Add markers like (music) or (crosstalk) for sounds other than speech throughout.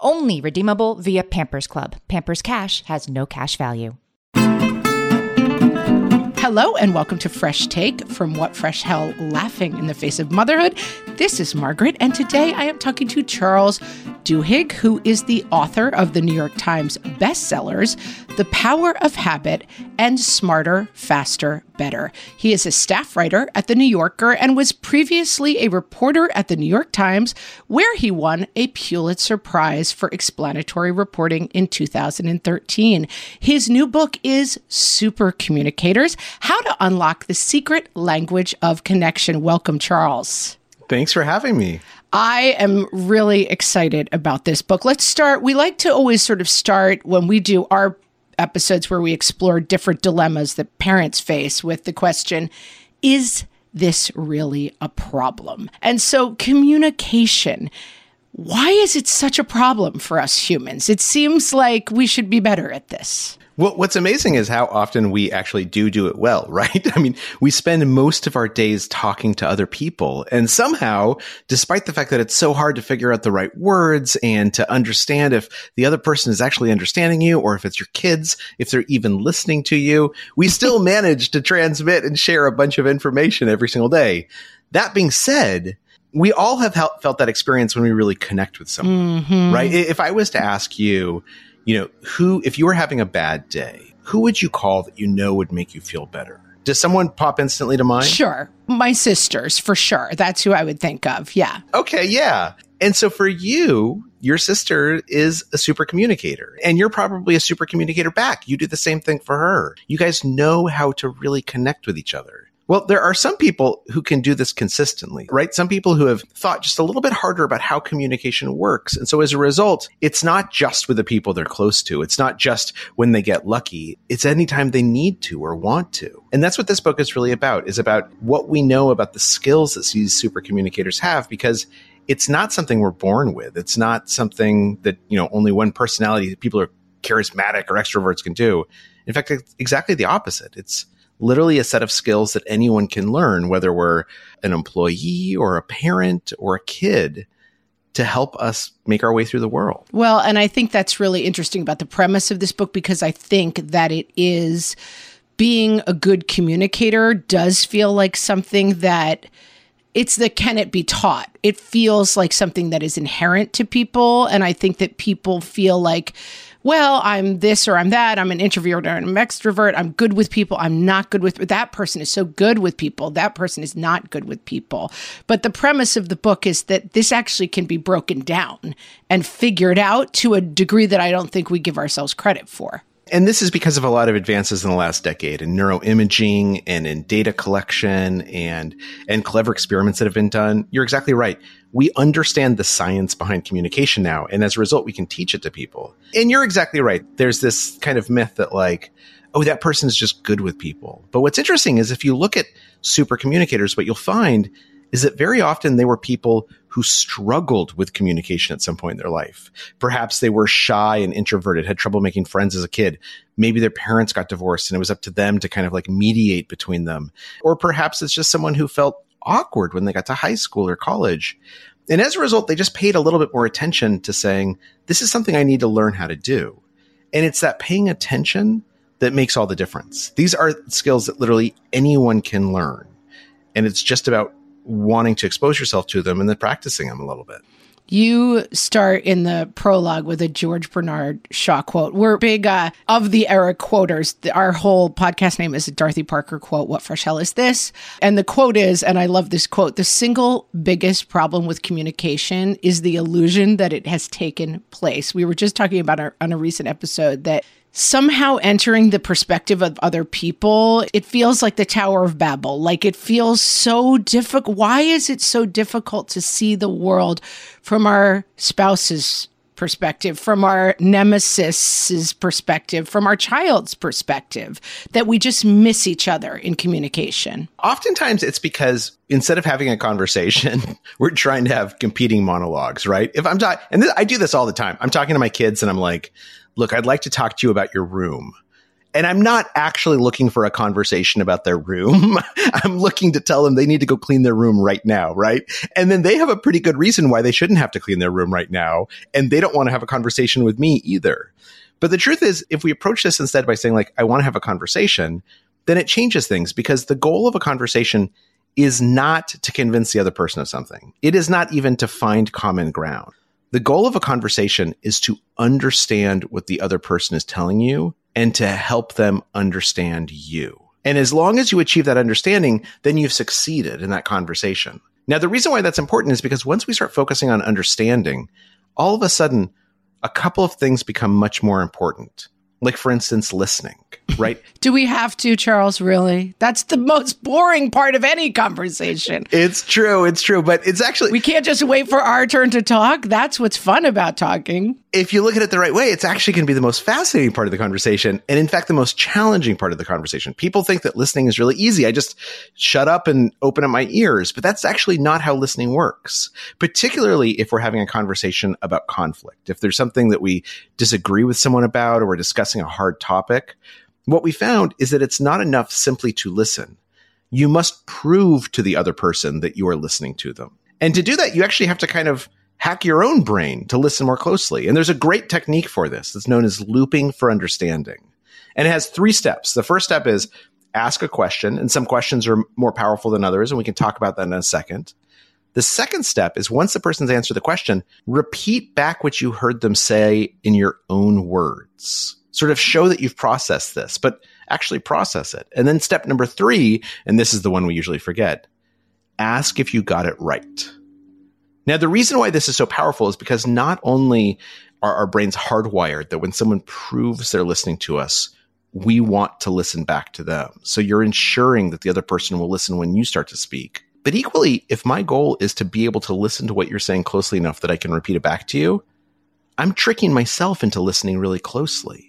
Only redeemable via Pampers Club. Pampers Cash has no cash value. Hello and welcome to Fresh Take from What Fresh Hell Laughing in the Face of Motherhood. This is Margaret, and today I am talking to Charles Duhigg, who is the author of the New York Times bestsellers, The Power of Habit and Smarter, Faster, Better. He is a staff writer at The New Yorker and was previously a reporter at The New York Times, where he won a Pulitzer Prize for explanatory reporting in 2013. His new book is Super Communicators How to Unlock the Secret Language of Connection. Welcome, Charles. Thanks for having me. I am really excited about this book. Let's start. We like to always sort of start when we do our episodes where we explore different dilemmas that parents face with the question Is this really a problem? And so, communication. Why is it such a problem for us humans? It seems like we should be better at this. Well, what's amazing is how often we actually do do it well, (laughs) right? I mean, we spend most of our days talking to other people. And somehow, despite the fact that it's so hard to figure out the right words and to understand if the other person is actually understanding you or if it's your kids, if they're even listening to you, we still (laughs) manage to transmit and share a bunch of information every single day. That being said, we all have felt that experience when we really connect with someone, mm-hmm. right? If I was to ask you, you know, who, if you were having a bad day, who would you call that you know would make you feel better? Does someone pop instantly to mind? Sure. My sisters, for sure. That's who I would think of. Yeah. Okay. Yeah. And so for you, your sister is a super communicator and you're probably a super communicator back. You do the same thing for her. You guys know how to really connect with each other. Well, there are some people who can do this consistently, right? Some people who have thought just a little bit harder about how communication works. And so as a result, it's not just with the people they're close to. It's not just when they get lucky. It's anytime they need to or want to. And that's what this book is really about, is about what we know about the skills that these super communicators have because it's not something we're born with. It's not something that, you know, only one personality people are charismatic or extroverts can do. In fact, it's exactly the opposite. It's literally a set of skills that anyone can learn, whether we're an employee or a parent or a kid to help us make our way through the world. Well, and I think that's really interesting about the premise of this book because I think that it is being a good communicator does feel like something that it's the can it be taught? It feels like something that is inherent to people. And I think that people feel like, well, I'm this or I'm that. I'm an introvert or I'm an extrovert. I'm good with people. I'm not good with that person is so good with people. That person is not good with people. But the premise of the book is that this actually can be broken down and figured out to a degree that I don't think we give ourselves credit for. And this is because of a lot of advances in the last decade in neuroimaging and in data collection and and clever experiments that have been done. You're exactly right. We understand the science behind communication now, and as a result, we can teach it to people. And you're exactly right. There's this kind of myth that like, oh, that person is just good with people. But what's interesting is if you look at super communicators, what you'll find is that very often they were people who struggled with communication at some point in their life. Perhaps they were shy and introverted, had trouble making friends as a kid. Maybe their parents got divorced and it was up to them to kind of like mediate between them. Or perhaps it's just someone who felt awkward when they got to high school or college. And as a result, they just paid a little bit more attention to saying, this is something I need to learn how to do. And it's that paying attention that makes all the difference. These are skills that literally anyone can learn. And it's just about wanting to expose yourself to them and then practicing them a little bit. You start in the prologue with a George Bernard Shaw quote. We're big uh, of the era quoters. Our whole podcast name is a Dorothy Parker quote. What fresh hell is this? And the quote is, and I love this quote the single biggest problem with communication is the illusion that it has taken place. We were just talking about our, on a recent episode that somehow entering the perspective of other people, it feels like the Tower of Babel. Like it feels so difficult. Why is it so difficult to see the world from our spouse's perspective, from our nemesis's perspective, from our child's perspective, that we just miss each other in communication? Oftentimes it's because instead of having a conversation, (laughs) we're trying to have competing monologues, right? If I'm talking, and I do this all the time. I'm talking to my kids and I'm like, look, I'd like to talk to you about your room. And I'm not actually looking for a conversation about their room. (laughs) I'm looking to tell them they need to go clean their room right now, right? And then they have a pretty good reason why they shouldn't have to clean their room right now. And they don't want to have a conversation with me either. But the truth is, if we approach this instead by saying, like, I want to have a conversation, then it changes things because the goal of a conversation is not to convince the other person of something. It is not even to find common ground. The goal of a conversation is to understand what the other person is telling you and to help them understand you. And as long as you achieve that understanding, then you've succeeded in that conversation. Now, the reason why that's important is because once we start focusing on understanding, all of a sudden, a couple of things become much more important. Like, for instance, listening, right? (laughs) Do we have to, Charles? Really? That's the most boring part of any conversation. It's true. It's true. But it's actually. We can't just wait for our turn to talk. That's what's fun about talking. If you look at it the right way, it's actually going to be the most fascinating part of the conversation. And in fact, the most challenging part of the conversation. People think that listening is really easy. I just shut up and open up my ears. But that's actually not how listening works, particularly if we're having a conversation about conflict. If there's something that we disagree with someone about or we're discussing a hard topic, what we found is that it's not enough simply to listen. You must prove to the other person that you are listening to them. And to do that, you actually have to kind of hack your own brain to listen more closely. And there's a great technique for this that's known as looping for understanding. And it has three steps. The first step is ask a question, and some questions are more powerful than others, and we can talk about that in a second. The second step is once the person's answered the question, repeat back what you heard them say in your own words. Sort of show that you've processed this, but actually process it. And then step number three, and this is the one we usually forget, ask if you got it right. Now, the reason why this is so powerful is because not only are our brains hardwired that when someone proves they're listening to us, we want to listen back to them. So you're ensuring that the other person will listen when you start to speak. But equally, if my goal is to be able to listen to what you're saying closely enough that I can repeat it back to you, I'm tricking myself into listening really closely.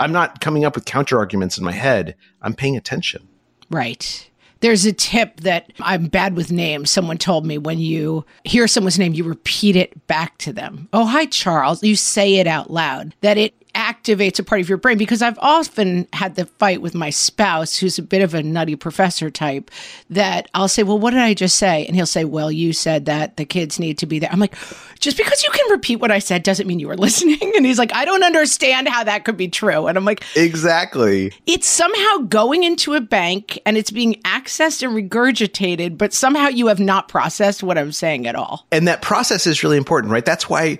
I'm not coming up with counter arguments in my head. I'm paying attention. Right. There's a tip that I'm bad with names. Someone told me when you hear someone's name, you repeat it back to them. Oh, hi, Charles. You say it out loud. That it activates a part of your brain because I've often had the fight with my spouse who's a bit of a nutty professor type that I'll say, Well, what did I just say? And he'll say, Well, you said that the kids need to be there. I'm like, Just because you can repeat what I said doesn't mean you were (laughs) listening. And he's like, I don't understand how that could be true. And I'm like, Exactly. It's somehow going into a bank and it's being accessed and regurgitated, but somehow you have not processed what I'm saying at all. And that process is really important, right? That's why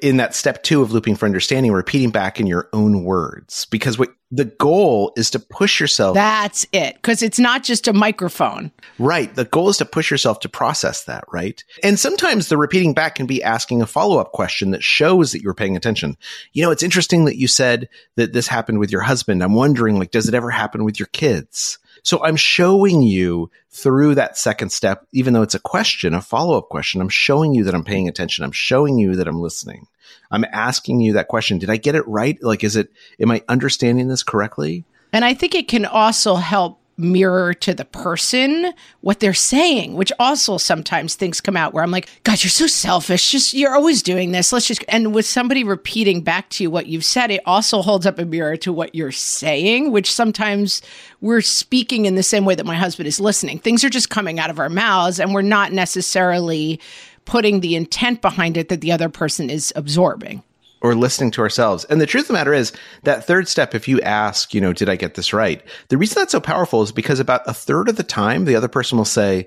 in that step two of looping for understanding, repeating back in your own words, because what the goal is to push yourself. That's it. Cause it's not just a microphone. Right. The goal is to push yourself to process that, right? And sometimes the repeating back can be asking a follow up question that shows that you're paying attention. You know, it's interesting that you said that this happened with your husband. I'm wondering, like, does it ever happen with your kids? So I'm showing you through that second step, even though it's a question, a follow up question, I'm showing you that I'm paying attention. I'm showing you that I'm listening. I'm asking you that question. Did I get it right? Like, is it, am I understanding this correctly? And I think it can also help mirror to the person what they're saying, which also sometimes things come out where I'm like, God, you're so selfish. Just you're always doing this. Let's just and with somebody repeating back to you what you've said, it also holds up a mirror to what you're saying, which sometimes we're speaking in the same way that my husband is listening. Things are just coming out of our mouths and we're not necessarily putting the intent behind it that the other person is absorbing or listening to ourselves. And the truth of the matter is that third step, if you ask, you know, did I get this right? The reason that's so powerful is because about a third of the time, the other person will say,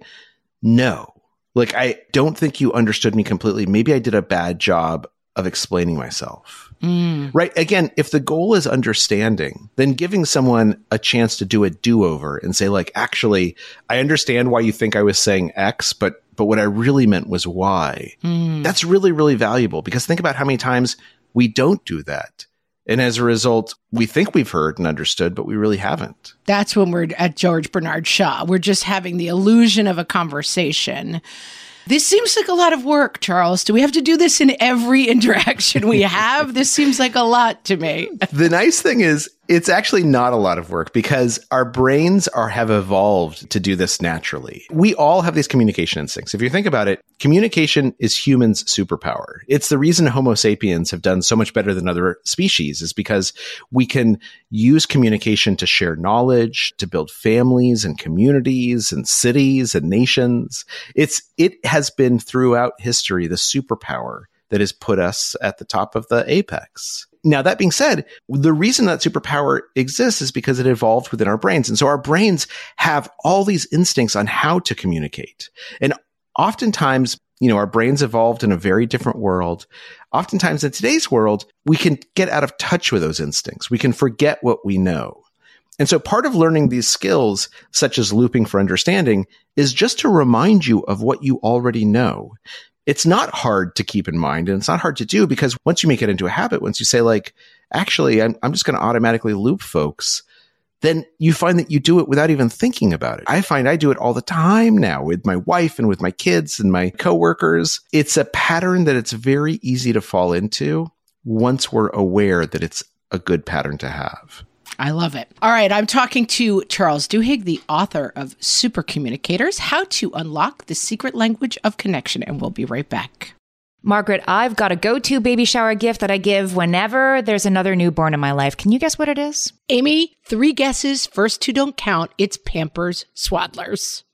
no. Like, I don't think you understood me completely. Maybe I did a bad job of explaining myself. Mm. Right. Again, if the goal is understanding, then giving someone a chance to do a do over and say, like, actually, I understand why you think I was saying X, but but what I really meant was Y. Mm. That's really, really valuable because think about how many times we don't do that. And as a result, we think we've heard and understood, but we really haven't. That's when we're at George Bernard Shaw. We're just having the illusion of a conversation. This seems like a lot of work, Charles. Do we have to do this in every (laughs) interaction we have? this seems like a lot to me. the nice thing is, it's actually not a lot of work because our brains are have evolved to do this naturally. We all have these communication instincts. If you think about it, communication is humans' superpower. It's the reason Homo sapiens have done so much better than other species is because we can use communication to share knowledge, to build families and communities and cities and nations. It's it has been throughout history the superpower that has put us at the top of the apex. Now, that being said, the reason that superpower exists is because it evolved within our brains. And so our brains have all these instincts on how to communicate. And oftentimes, you know, our brains evolved in a very different world. Oftentimes in today's world, we can get out of touch with those instincts. We can forget what we know. And so part of learning these skills, such as looping for understanding, is just to remind you of what you already know it's not hard to keep in mind and it's not hard to do because once you make it into a habit, once you say like, actually, I'm, I'm just going to automatically loop folks, then you find that you do it without even thinking about it. I find I do it all the time now with my wife and with my kids and my coworkers. It's a pattern that it's very easy to fall into once we're aware that it's a good pattern to have. I love it. All right, I'm talking to Charles Duhigg, the author of Super Communicators How to Unlock the Secret Language of Connection, and we'll be right back. Margaret, I've got a go to baby shower gift that I give whenever there's another newborn in my life. Can you guess what it is? Amy, three guesses. First two don't count. It's Pampers Swaddlers.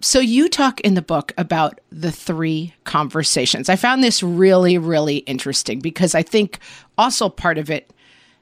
So, you talk in the book about the three conversations. I found this really, really interesting because I think also part of it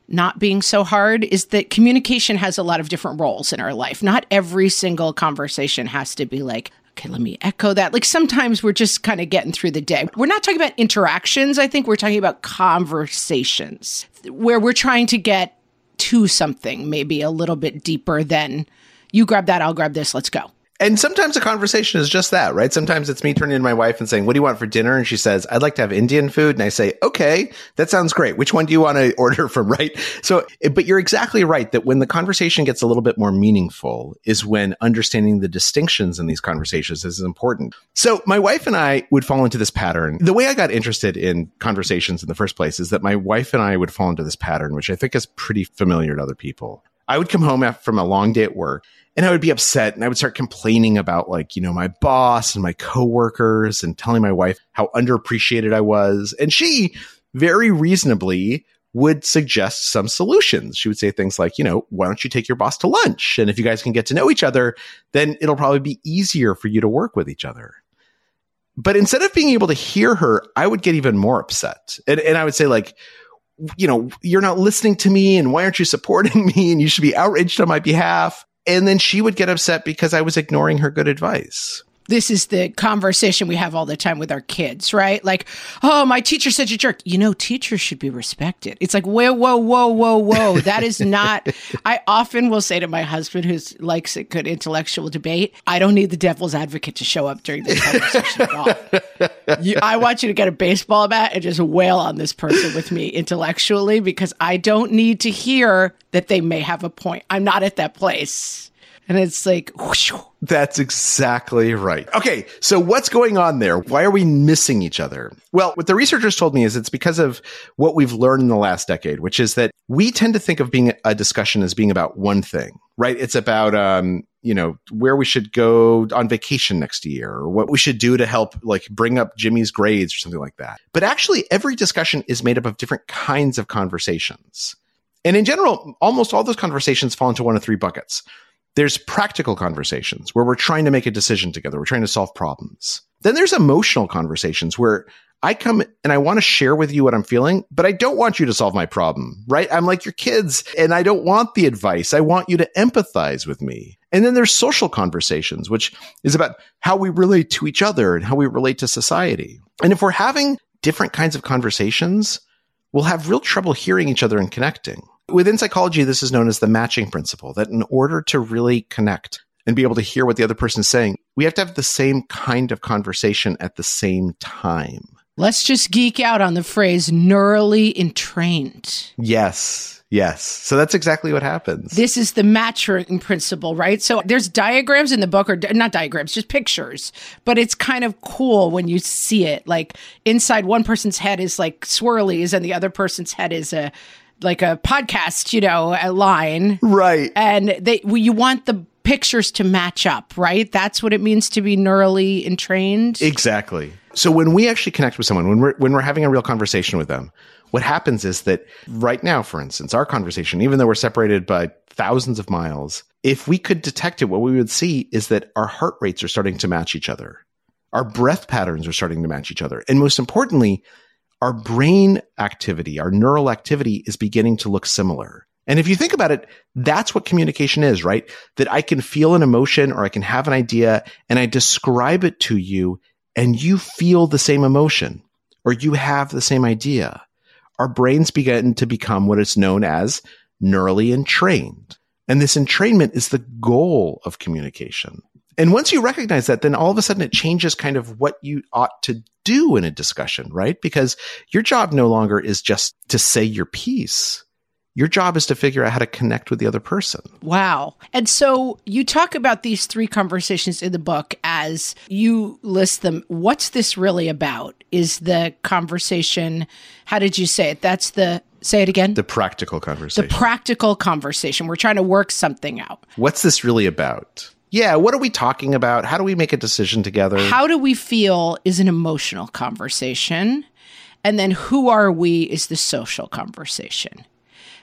not being so hard is that communication has a lot of different roles in our life. Not every single conversation has to be like, okay, let me echo that. Like sometimes we're just kind of getting through the day. We're not talking about interactions. I think we're talking about conversations where we're trying to get to something maybe a little bit deeper than you grab that, I'll grab this, let's go. And sometimes a conversation is just that, right? Sometimes it's me turning to my wife and saying, What do you want for dinner? And she says, I'd like to have Indian food. And I say, Okay, that sounds great. Which one do you want to (laughs) order from, right? So, eh, but you're exactly right that when the conversation gets a little bit more meaningful is when understanding the distinctions in these conversations is important. So, my wife and I would fall into this pattern. The way I got interested in conversations in the first place is that my wife and I would fall into this pattern, which I think is pretty familiar to other people. I would come home from a long day at work and I would be upset and I would start complaining about like, you know, my boss and my coworkers and telling my wife how underappreciated I was. And she very reasonably would suggest some solutions. She would say things like, you know, why don't you take your boss to lunch? And if you guys can get to know each other, then it'll probably be easier for you to work with each other. But instead of being able to hear her, I would get even more upset. And, and I would say like, you know, you're not listening to me and why aren't you supporting (laughs) me? And you should be outraged on my behalf. And then she would get upset because I was ignoring her good advice this is the conversation we have all the time with our kids, right? Like, oh, my teacher said a jerk. You know, teachers should be respected. It's like, whoa, whoa, whoa, whoa, whoa. That is not. I often will say to my husband, who likes a good intellectual debate, I don't need the devil's advocate to show up during this conversation at all. You, I want you to get a baseball bat and just wail on this person with me intellectually because I don't need to hear that they may have a point. I'm not at that place. And it's like, whoosh, that's exactly right. Okay, so what's going on there? Why are we missing each other? Well, what the researchers told me is it's because of what we've learned in the last decade, which is that we tend to think of being a discussion as being about one thing, right? It's about, um, you know, where we should go on vacation next year or what we should do to help like bring up Jimmy's grades or something like that. But actually, every discussion is made up of different kinds of conversations. And in general, almost all those conversations fall into one of three buckets. There's practical conversations where we're trying to make a decision together. We're trying to solve problems. Then there's emotional conversations where I come and I want to share with you what I'm feeling, but I don't want you to solve my problem, right? I'm like your kids and I don't want the advice. I want you to empathize with me. And then there's social conversations, which is about how we relate to each other and how we relate to society. And if we're having different kinds of conversations, we'll have real trouble hearing each other and connecting. Within psychology, this is known as the matching principle that in order to really connect and be able to hear what the other person is saying, we have to have the same kind of conversation at the same time. Let's just geek out on the phrase neurally entrained. Yes. Yes. So that's exactly what happens. This is the matching principle, right? So there's diagrams in the book, or not diagrams, just pictures, but it's kind of cool when you see it. Like inside one person's head is like swirlies, and the other person's head is a like a podcast, you know, a line. Right. And they well, you want the pictures to match up, right? That's what it means to be neurally entrained. Exactly. So when we actually connect with someone, when we're when we're having a real conversation with them, what happens is that right now, for instance, our conversation, even though we're separated by thousands of miles, if we could detect it, what we would see is that our heart rates are starting to match each other. Our breath patterns are starting to match each other. And most importantly, our brain activity, our neural activity is beginning to look similar. And if you think about it, that's what communication is, right? That I can feel an emotion or I can have an idea and I describe it to you and you feel the same emotion or you have the same idea. Our brains begin to become what is known as neurally entrained. And this entrainment is the goal of communication. And once you recognize that, then all of a sudden it changes kind of what you ought to do in a discussion, right? Because your job no longer is just to say your piece. Your job is to figure out how to connect with the other person. Wow. And so you talk about these three conversations in the book as you list them. What's this really about? Is the conversation, how did you say it? That's the Say it again. The practical conversation. The practical conversation. We're trying to work something out. What's this really about? Yeah, what are we talking about? How do we make a decision together? How do we feel is an emotional conversation. And then who are we is the social conversation.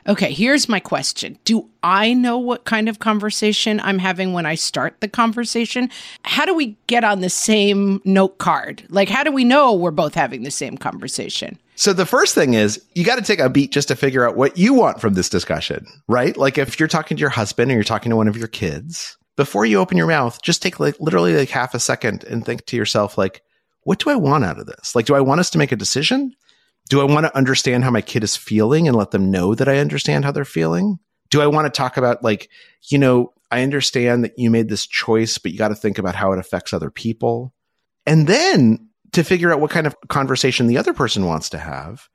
Okay, here's my question. Do I know what kind of conversation I'm having when I start the conversation? How do we get on the same note card? Like, how do we know we're both having the same conversation? So the first thing is you got to take a beat just to figure out what you want from this discussion, right? Like if you're talking to your husband or you're talking to one of your kids, before you open your mouth, just take like literally like half a second and think to yourself, like, what do I want out of this? Like, do I want us to make a decision? Do I want to understand how my kid is feeling and let them know that I understand how they're feeling? Do I want to talk about like, you know, I understand that you made this choice, but you got to think about how it affects other people. And then to figure out what kind of conversation the other person wants to have,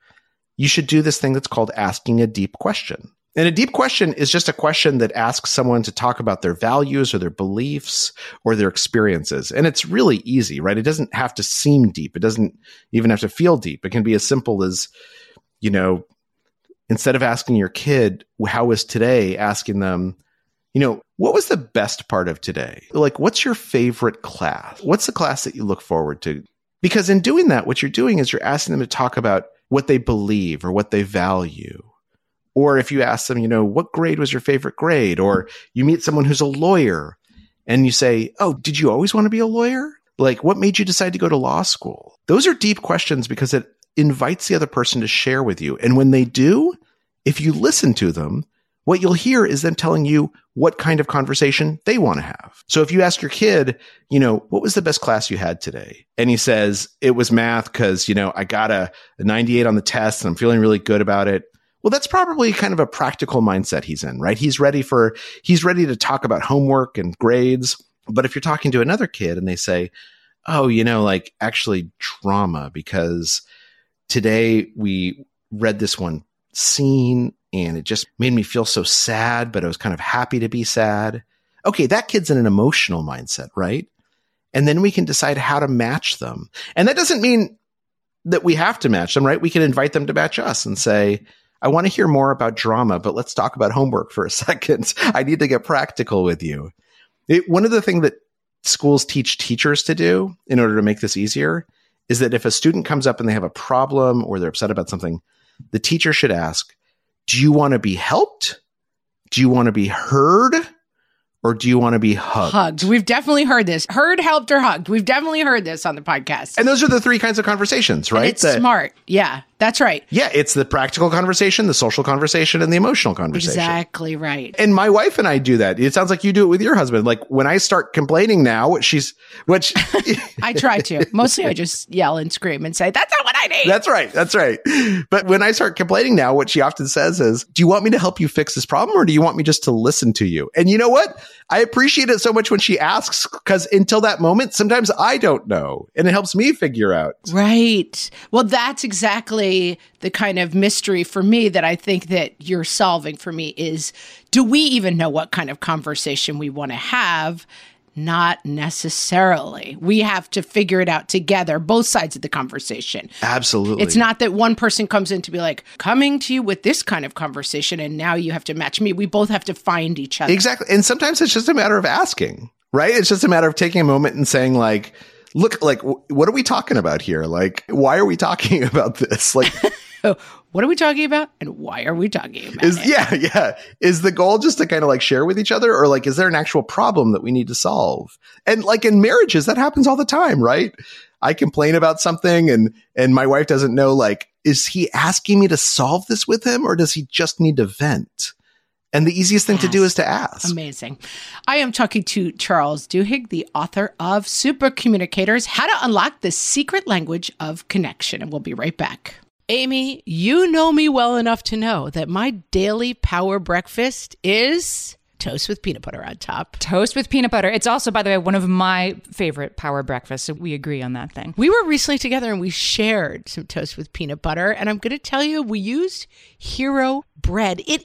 you should do this thing that's called asking a deep question. And a deep question is just a question that asks someone to talk about their values or their beliefs or their experiences. And it's really easy, right? It doesn't have to seem deep. It doesn't even have to feel deep. It can be as simple as, you know, instead of asking your kid, how was today? Asking them, you know, what was the best part of today? Like, what's your favorite class? What's the class that you look forward to? Because in doing that, what you're doing is you're asking them to talk about what they believe or what they value. Or if you ask them, you know, what grade was your favorite grade? Or you meet someone who's a lawyer and you say, Oh, did you always want to be a lawyer? Like, what made you decide to go to law school? Those are deep questions because it invites the other person to share with you. And when they do, if you listen to them, what you'll hear is them telling you what kind of conversation they want to have. So if you ask your kid, you know, what was the best class you had today? And he says, it was math because, you know, I got a, a 98 on the test and I'm feeling really good about it. Well, that's probably kind of a practical mindset he's in, right? He's ready for, he's ready to talk about homework and grades. But if you're talking to another kid and they say, oh, you know, like actually drama because today we read this one scene and it just made me feel so sad, but I was kind of happy to be sad. Okay, that kid's in an emotional mindset, right? And then we can decide how to match them. And that doesn't mean that we have to match them, right? We can invite them to match us and say, I want to hear more about drama, but let's talk about homework for a (laughs) second. I need to get practical with you. It, one of the things that schools teach teachers to do in order to make this easier is that if a student comes up and they have a problem or they're upset about something, the teacher should ask, do you want to be helped? Do you want to be heard? Or do you want to be hugged? Hugged. We've definitely heard this. Heard, helped, or hugged. We've definitely heard this on the podcast. And those are the three kinds of conversations, right? And it's smart. Yeah. That's right. Yeah, it's the practical conversation, the social conversation, and the emotional conversation. Exactly right. And my wife and I do that. It sounds like you do it with your husband. Like when I start complaining now, she's which (laughs) I try to. (laughs) Mostly I just yell and scream and say, That's not what I need. That's right. That's right. But when I start complaining now, what she often says is, Do you want me to help you fix this problem or do you want me just to listen to you? And you know what? I appreciate it so much when she asks because until that moment, sometimes I don't know. And it helps me figure out. Right. Well, that's exactly the kind of mystery for me that I think that you're solving for me is do we even know what kind of conversation we want to have? Not necessarily. We have to figure it out together, both sides of the conversation. Absolutely. It's not that one person comes in to be like, coming to you with this kind of conversation, and now you have to match me. We both have to find each other. Exactly. And sometimes it's just a matter of asking, right? It's just a matter of taking a moment and saying, like, look like what are we talking about here? Like why are we talking (laughs) about this? Like (laughs) what are we talking about and why are we talking about is it? yeah (laughs) yeah. Is the goal just to kind of like share with each other or like is there an actual problem that we need to solve? And like in marriages that happens all the time right? I complain about something and and my wife doesn't know like is he asking me to solve this with him or does he just need to vent and the easiest thing to do is to ask. Amazing. I am talking to Charles Duhigg, the author of Super Communicators How to Unlock the Secret Language of Connection. And we'll be right back. Amy, you know me well enough to know that my daily power breakfast is toast with peanut butter on top. Toast with peanut butter. It's also, by the way, one of my favorite power breakfasts. So we agree on that thing. We were recently together and we shared some toast with peanut butter. And I'm going to tell you, we used Hero bread. It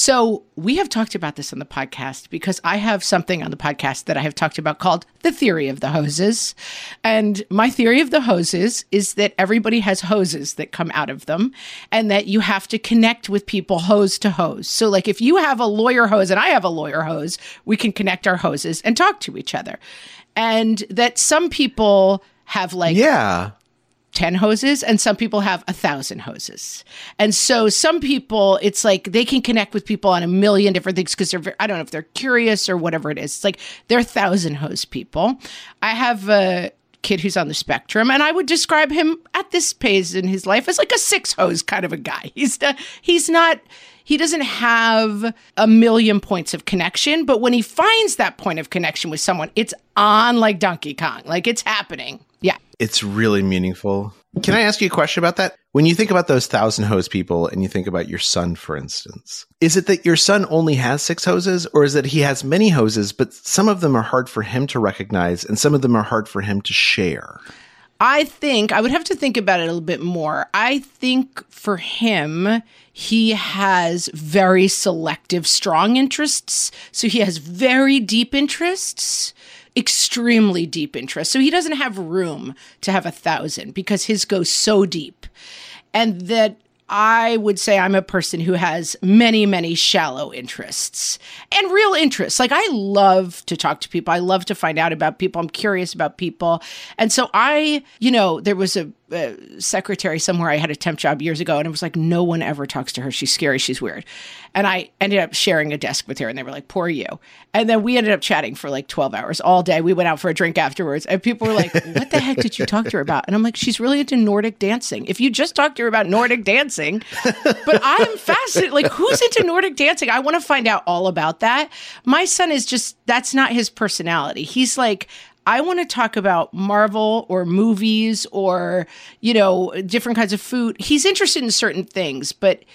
So, we have talked about this on the podcast because I have something on the podcast that I have talked about called the theory of the hoses. And my theory of the hoses is that everybody has hoses that come out of them and that you have to connect with people hose to hose. So, like if you have a lawyer hose and I have a lawyer hose, we can connect our hoses and talk to each other. And that some people have like Yeah. 10 hoses and some people have a thousand hoses. And so some people, it's like they can connect with people on a million different things because they're, I don't know if they're curious or whatever it is. It's like they're thousand hose people. I have a kid who's on the spectrum and I would describe him at this phase in his life as like a six hose kind of a guy. (laughs) He's, uh, he's not, he doesn't have a million points of connection, but when he finds that point of connection with someone, it's on like Donkey Kong, like it's happening. It's really meaningful. Can I ask you a question about that? When you think about those thousand hose people and you think about your son, for instance, is it that your son only has six hoses or is it that he has many hoses, but some of them are hard for him to recognize and some of them are hard for him to share? I think I would have to think about it a little bit more. I think for him, he has very selective, strong interests. So he has very deep interests, extremely deep interest. So he doesn't have room to have a thousand because his goes so deep. And that I would say I'm a person who has many, many shallow interests and real interests. Like I love to talk to people. I love to find out about people. I'm curious about people. And so I, you know, there was a, a secretary somewhere I had a temp job years ago and it was like, no one ever talks to her. She's scary. She's weird. And I ended up sharing a desk with her and they were like, poor you. And then we ended up chatting for like 12 hours all day. We went out for a drink afterwards and people were like, (laughs) what the heck did you talk to her about? And I'm like, she's really into Nordic dancing. If you just talked to her about Nordic dancing, but I'm fascinated. Like, who's into Nordic dancing? I want to find out all about that. My son is just, that's not his personality. He's like, I want to talk about Marvel or movies or, you know, different kinds of food. He's interested in certain things, but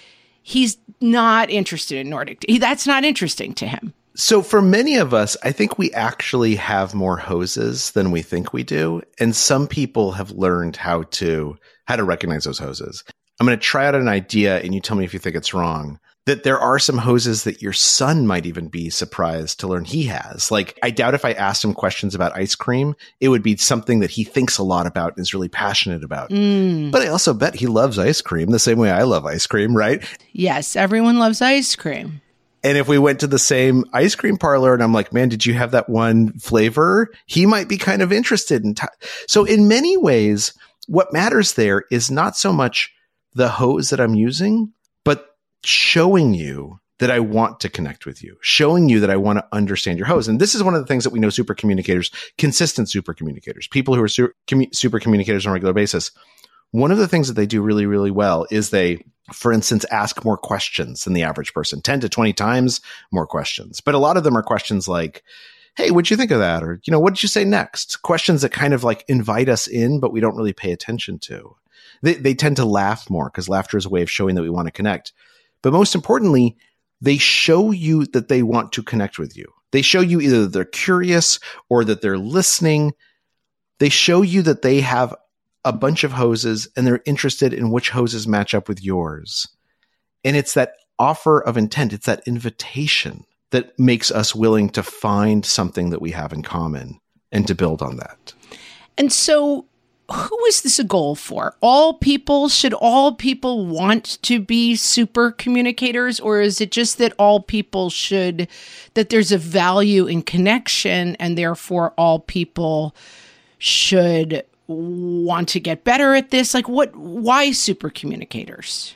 he's not interested in Nordic. That's not interesting to him. So for many of us, I think we actually have more hoses than we think we do. And some people have learned how to, how to recognize those hoses. I'm going to try out an idea and you tell me if you think it's wrong. That there are some hoses that your son might even be surprised to learn he has. Like, I doubt if I asked him questions about ice cream, it would be something that he thinks a lot about and is really passionate about. Mm. But I also bet he loves ice cream the same way I love ice cream, right? Yes, everyone loves ice cream. And if we went to the same ice cream parlor and I'm like, man, did you have that one flavor? He might be kind of interested in. T- so in many ways, what matters there is not so much the hose that I'm using, showing you that I want to connect with you, showing you that I want to understand your hose. And this is one of the things that we know super communicators, consistent super communicators, people who are su- commu- super communicators on a regular basis. One of the things that they do really, really well is they, for instance, ask more questions than the average person 10 to 20 times more questions. But a lot of them are questions like, Hey, what'd you think of that? Or, you know, what did you say next? Questions that kind of like invite us in, but we don't really pay attention to. They, they tend to laugh more because laughter is a way of showing that we want to connect. But most importantly, they show you that they want to connect with you. They show you either that they're curious or that they're listening. They show you that they have a bunch of hoses and they're interested in which hoses match up with yours. And it's that offer of intent, it's that invitation that makes us willing to find something that we have in common and to build on that. And so who is this a goal for? All people? Should all people want to be super communicators? Or is it just that all people should, that there's a value in connection and therefore all people should want to get better at this? Like, what, why super communicators?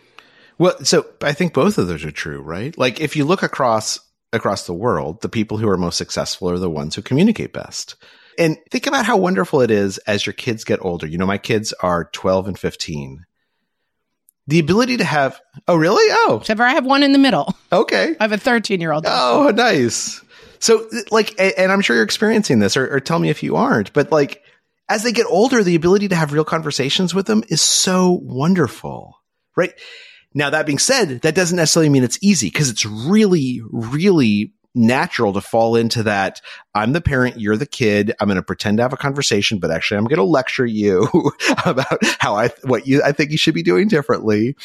Well, so I think both of those are true, right? Like, if you look across, across the world, the people who are most successful are the ones who communicate best. And think about how wonderful it is as your kids get older. You know, my kids are 12 and 15. The ability to have, oh, really? Oh, except I have one in the middle. Okay. I have a 13 year old. Oh, nice. So, like, and I'm sure you're experiencing this, or, or tell me if you aren't, but like, as they get older, the ability to have real conversations with them is so wonderful, right? Now, that being said, that doesn't necessarily mean it's easy because it's really, really natural to fall into that. I'm the parent, you're the kid. I'm going to pretend to have a conversation, but actually I'm going to lecture you (laughs) about how I, what you, I think you should be doing differently.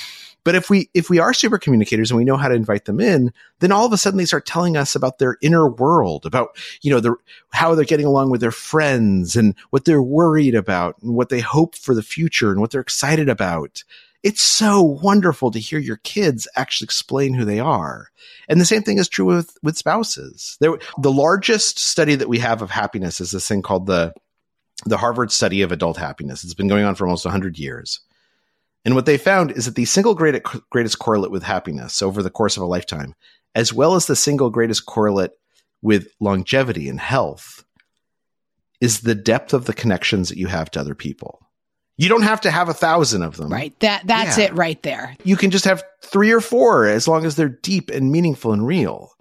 But if we, if we are super communicators and we know how to invite them in, then all of a sudden they start telling us about their inner world, about, you know, the, how they're getting along with their friends and what they're worried about and what they hope for the future and what they're excited about it's so wonderful to hear your kids actually explain who they are. And the same thing is true with, with spouses. There, the largest study that we have of happiness is this thing called the, the Harvard study of adult happiness. It's been going on for almost 100 years. And what they found is that the single greatest, greatest correlate with happiness over the course of a lifetime, as well as the single greatest correlate with longevity and health, is the depth of the connections that you have to other people. You don't have to have a thousand of them. Right. That that's yeah. it right there. You can just have three or four as long as they're deep and meaningful and real.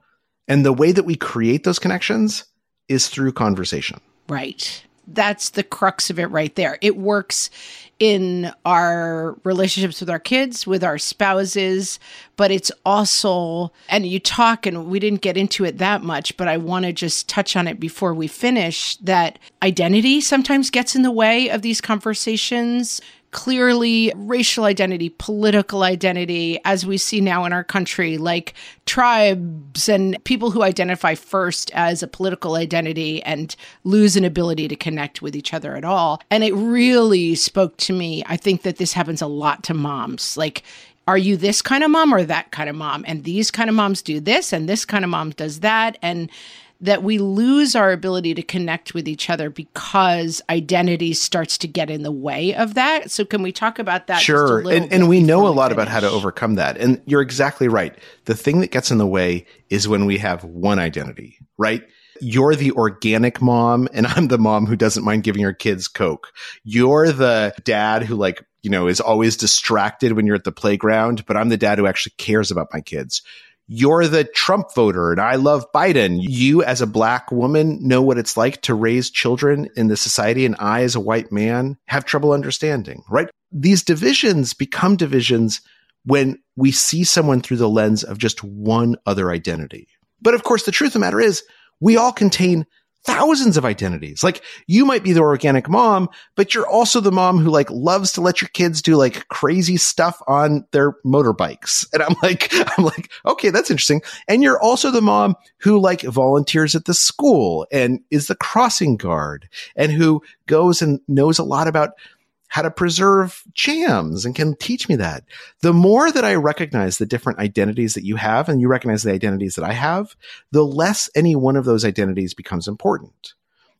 And the way that we create those connections is through conversation. Right that's the crux of it right there. It works in our relationships with our kids, with our spouses, but it's also, and you talk, and we didn't get into it that much, but I want to just touch on it before we finish that identity sometimes gets in the way of these conversations clearly racial identity, political identity, as we see now in our country, like tribes and people who identify first as a political identity and lose an ability to connect with each other at all. And it really spoke to me. I think that this happens a lot to moms. Like, are you this kind of mom or that kind of mom? And these kind of moms do this, and this kind of mom does that. And that we lose our ability to connect with each other because identity starts to get in the way of that. So can we talk about that? Sure. And, and we know a lot finish? about how to overcome that. And you're exactly right. The thing that gets in the way is when we have one identity, right? You're the organic mom and I'm the mom who doesn't mind giving her kids Coke. You're the dad who like, you know, is always distracted when you're at the playground, but I'm the dad who actually cares about my kids you're the Trump voter and I love Biden. You as a black woman know what it's like to raise children in the society. And I as a white man have trouble understanding, right? These divisions become divisions when we see someone through the lens of just one other identity. But of course, the truth of the matter is we all contain thousands of identities. Like you might be the organic mom, but you're also the mom who like loves to let your kids do like crazy stuff on their motorbikes. And I'm like, (laughs) I'm like, okay, that's interesting. And you're also the mom who like volunteers at the school and is the crossing guard and who goes and knows a lot about how to preserve jams and can teach me that. The more that I recognize the different identities that you have and you recognize the identities that I have, the less any one of those identities becomes important.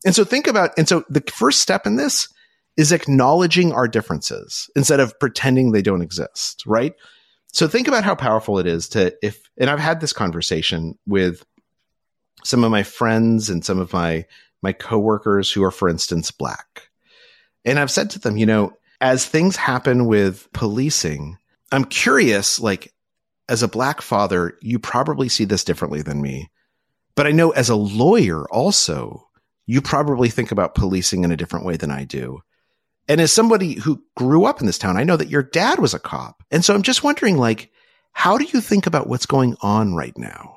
And so think about, and so the first step in this is acknowledging our differences instead of pretending they don't exist, right? So think about how powerful it is to, if, and I've had this conversation with some of my friends and some of my, my coworkers who are, for instance, black and I've said to them, you know, as things happen with policing, I'm curious, like, as a black father, you probably see this differently than me. But I know as a lawyer also, you probably think about policing in a different way than I do. And as somebody who grew up in this town, I know that your dad was a cop. And so I'm just wondering, like, how do you think about what's going on right now?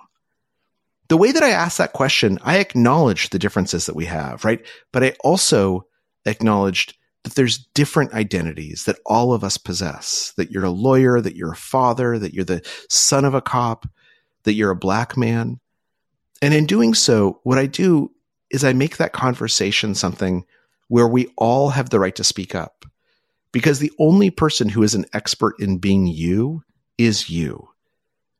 The way that I ask that question, I acknowledge the differences that we have, right? But I also acknowledged that there's different identities that all of us possess, that you're a lawyer, that you're a father, that you're the son of a cop, that you're a black man. And in doing so, what I do is I make that conversation something where we all have the right to speak up. Because the only person who is an expert in being you is you.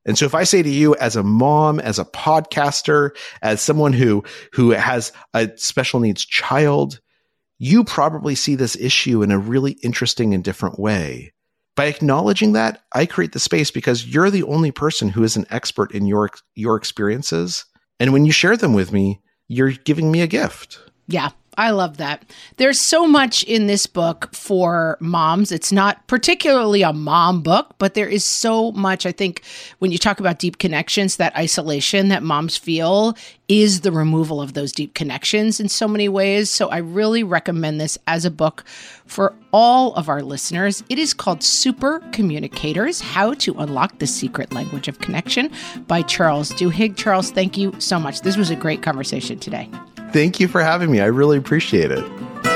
And so if I say to you as a mom, as a podcaster, as someone who, who has a special needs child, you probably see this issue in a really interesting and different way. By acknowledging that, I create the space because you're the only person who is an expert in your, your experiences. And when you share them with me, you're giving me a gift. Yeah, I love that. There's so much in this book for moms. It's not particularly a mom book, but there is so much. I think when you talk about deep connections, that isolation that moms feel is the removal of those deep connections in so many ways. So I really recommend this as a book for all of our listeners. It is called Super Communicators How to Unlock the Secret Language of Connection by Charles Duhigg. Charles, thank you so much. This was a great conversation today. Thank you for having me. I really appreciate it.